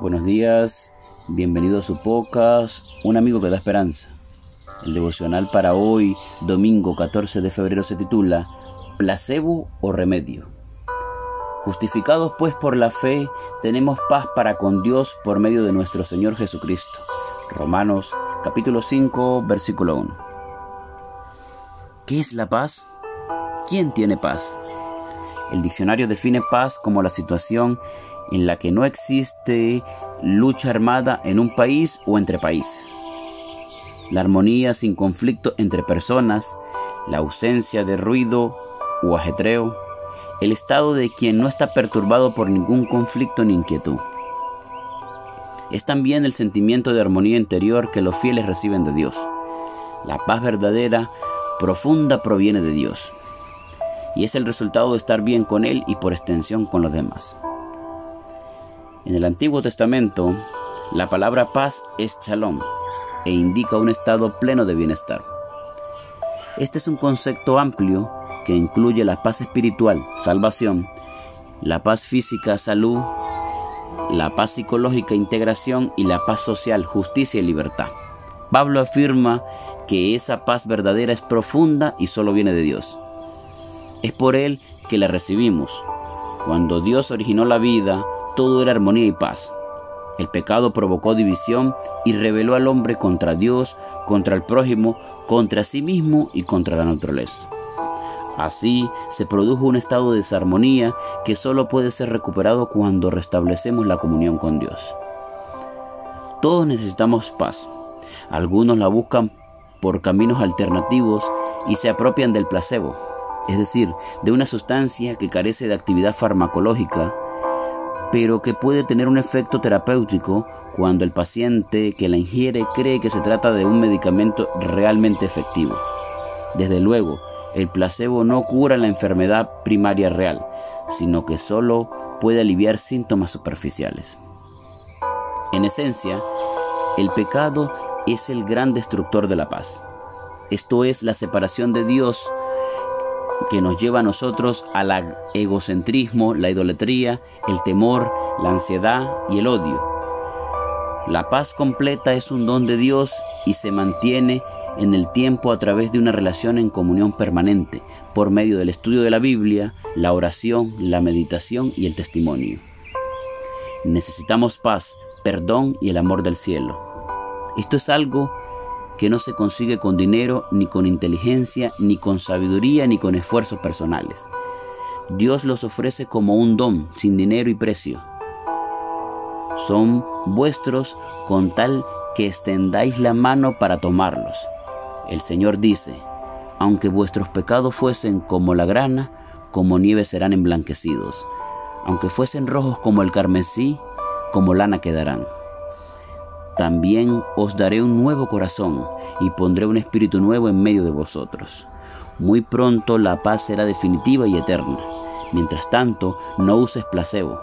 Buenos días, bienvenido a su podcast, un amigo que da esperanza. El devocional para hoy, domingo 14 de febrero, se titula Placebo o Remedio. Justificados pues por la fe, tenemos paz para con Dios por medio de nuestro Señor Jesucristo. Romanos capítulo 5, versículo 1. ¿Qué es la paz? ¿Quién tiene paz? El diccionario define paz como la situación en la que no existe lucha armada en un país o entre países. La armonía sin conflicto entre personas, la ausencia de ruido o ajetreo, el estado de quien no está perturbado por ningún conflicto ni inquietud. Es también el sentimiento de armonía interior que los fieles reciben de Dios. La paz verdadera, profunda, proviene de Dios. Y es el resultado de estar bien con Él y por extensión con los demás. En el Antiguo Testamento, la palabra paz es shalom e indica un estado pleno de bienestar. Este es un concepto amplio que incluye la paz espiritual, salvación, la paz física, salud, la paz psicológica, integración y la paz social, justicia y libertad. Pablo afirma que esa paz verdadera es profunda y solo viene de Dios. Es por Él que la recibimos. Cuando Dios originó la vida, todo era armonía y paz. El pecado provocó división y reveló al hombre contra Dios, contra el prójimo, contra sí mismo y contra la naturaleza. Así se produjo un estado de desarmonía que solo puede ser recuperado cuando restablecemos la comunión con Dios. Todos necesitamos paz. Algunos la buscan por caminos alternativos y se apropian del placebo, es decir, de una sustancia que carece de actividad farmacológica pero que puede tener un efecto terapéutico cuando el paciente que la ingiere cree que se trata de un medicamento realmente efectivo. Desde luego, el placebo no cura la enfermedad primaria real, sino que solo puede aliviar síntomas superficiales. En esencia, el pecado es el gran destructor de la paz. Esto es la separación de Dios que nos lleva a nosotros al egocentrismo, la idolatría, el temor, la ansiedad y el odio. La paz completa es un don de Dios y se mantiene en el tiempo a través de una relación en comunión permanente, por medio del estudio de la Biblia, la oración, la meditación y el testimonio. Necesitamos paz, perdón y el amor del cielo. Esto es algo que no se consigue con dinero, ni con inteligencia, ni con sabiduría, ni con esfuerzos personales. Dios los ofrece como un don, sin dinero y precio. Son vuestros con tal que extendáis la mano para tomarlos. El Señor dice, aunque vuestros pecados fuesen como la grana, como nieve serán emblanquecidos. Aunque fuesen rojos como el carmesí, como lana quedarán. También os daré un nuevo corazón y pondré un espíritu nuevo en medio de vosotros. Muy pronto la paz será definitiva y eterna. Mientras tanto, no uses placebo.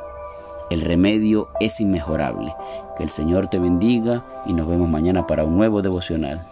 El remedio es inmejorable. Que el Señor te bendiga y nos vemos mañana para un nuevo devocional.